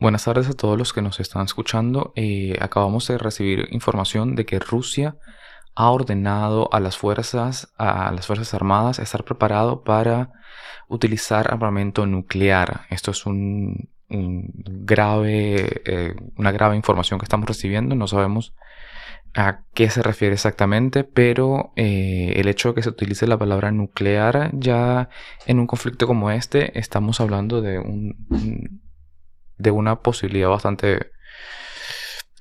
Buenas tardes a todos los que nos están escuchando. Eh, acabamos de recibir información de que Rusia ha ordenado a las fuerzas, a las fuerzas armadas estar preparado para utilizar armamento nuclear. Esto es un, grave, eh, una grave información que estamos recibiendo. No sabemos a qué se refiere exactamente, pero eh, el hecho de que se utilice la palabra nuclear ya en un conflicto como este, estamos hablando de un de una posibilidad bastante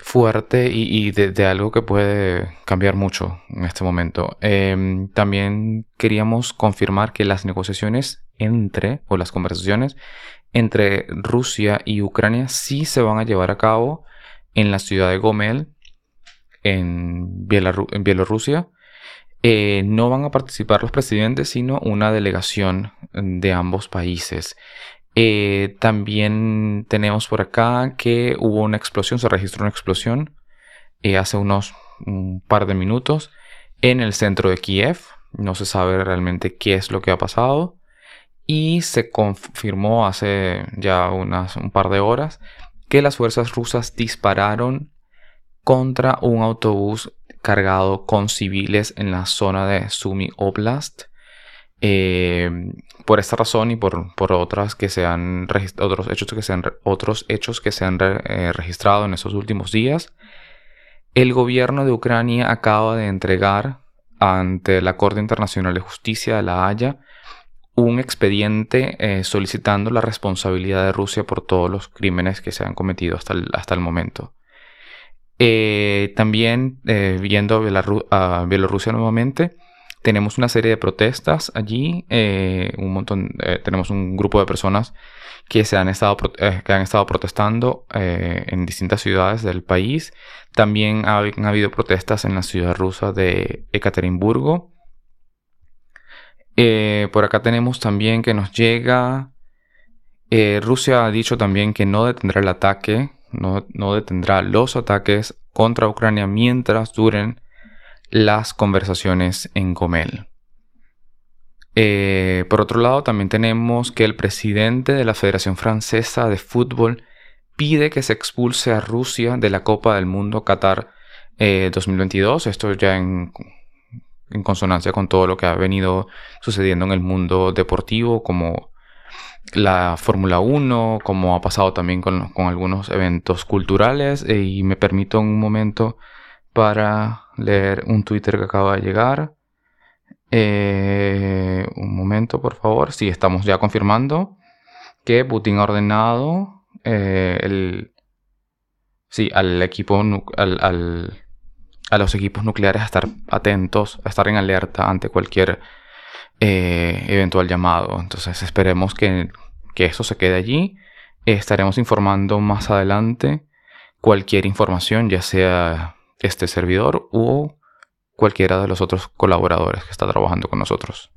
fuerte y, de, algo que puede cambiar mucho en este momento. Em, también queríamos confirmar que las negociaciones entre, o las conversaciones entre Rusia y Ucrania sí se van a llevar a cabo en la ciudad de Gomel, en, Bielorrusia. Eh, no van a participar los presidentes, sino una delegación de ambos países. Eh, también tenemos por acá que hubo una explosión, se registró una explosión eh, hace unos un par de minutos en el centro de Kiev. No se sabe realmente qué es lo que ha pasado. Y se confirmó hace ya unas, un par de horas que las fuerzas rusas dispararon contra un autobús cargado con civiles en la zona de Sumy Oblast. Eh, por esta razón y por, otras que se han otros hechos que se han, otros hechos que se han eh, registrado en estos últimos días, el gobierno de Ucrania acaba de entregar ante la Corte Internacional de Justicia de La Haya un expediente eh, solicitando la responsabilidad de Rusia por todos los crímenes que se han cometido hasta el, hasta el momento. también viendo a Bielorrusia nuevamente, tenemos una serie de protestas allí, eh, un montón, eh, tenemos un grupo de personas que, se han, estado, eh, que han estado protestando en distintas ciudades del país. También han habido protestas en la ciudad rusa de Ekaterimburgo. por acá tenemos también que nos llega, Rusia ha dicho también que no detendrá el ataque, no, no detendrá los ataques contra Ucrania mientras duren las conversaciones en Gomel. Eh, por otro lado, también tenemos que el presidente de la Federación Francesa de Fútbol pide que se expulse a Rusia de la Copa del Mundo Qatar 2022. Eh, Esto ya en, consonancia con todo lo que ha venido sucediendo en el mundo deportivo, como la Fórmula 1, como ha pasado también con, algunos eventos culturales. Eh, y me permito un momento para leer un Twitter que acaba de llegar. Eh, un momento, por favor. Sí, estamos ya confirmando que Putin ha ordenado eh, el, sí, al equipo, al, a los equipos nucleares a estar atentos, a estar en alerta ante cualquier eh, eventual llamado. Entonces esperemos que, que eso se quede allí. Estaremos informando más adelante cualquier información, ya sea este servidor o cualquiera de los otros colaboradores que está trabajando con nosotros.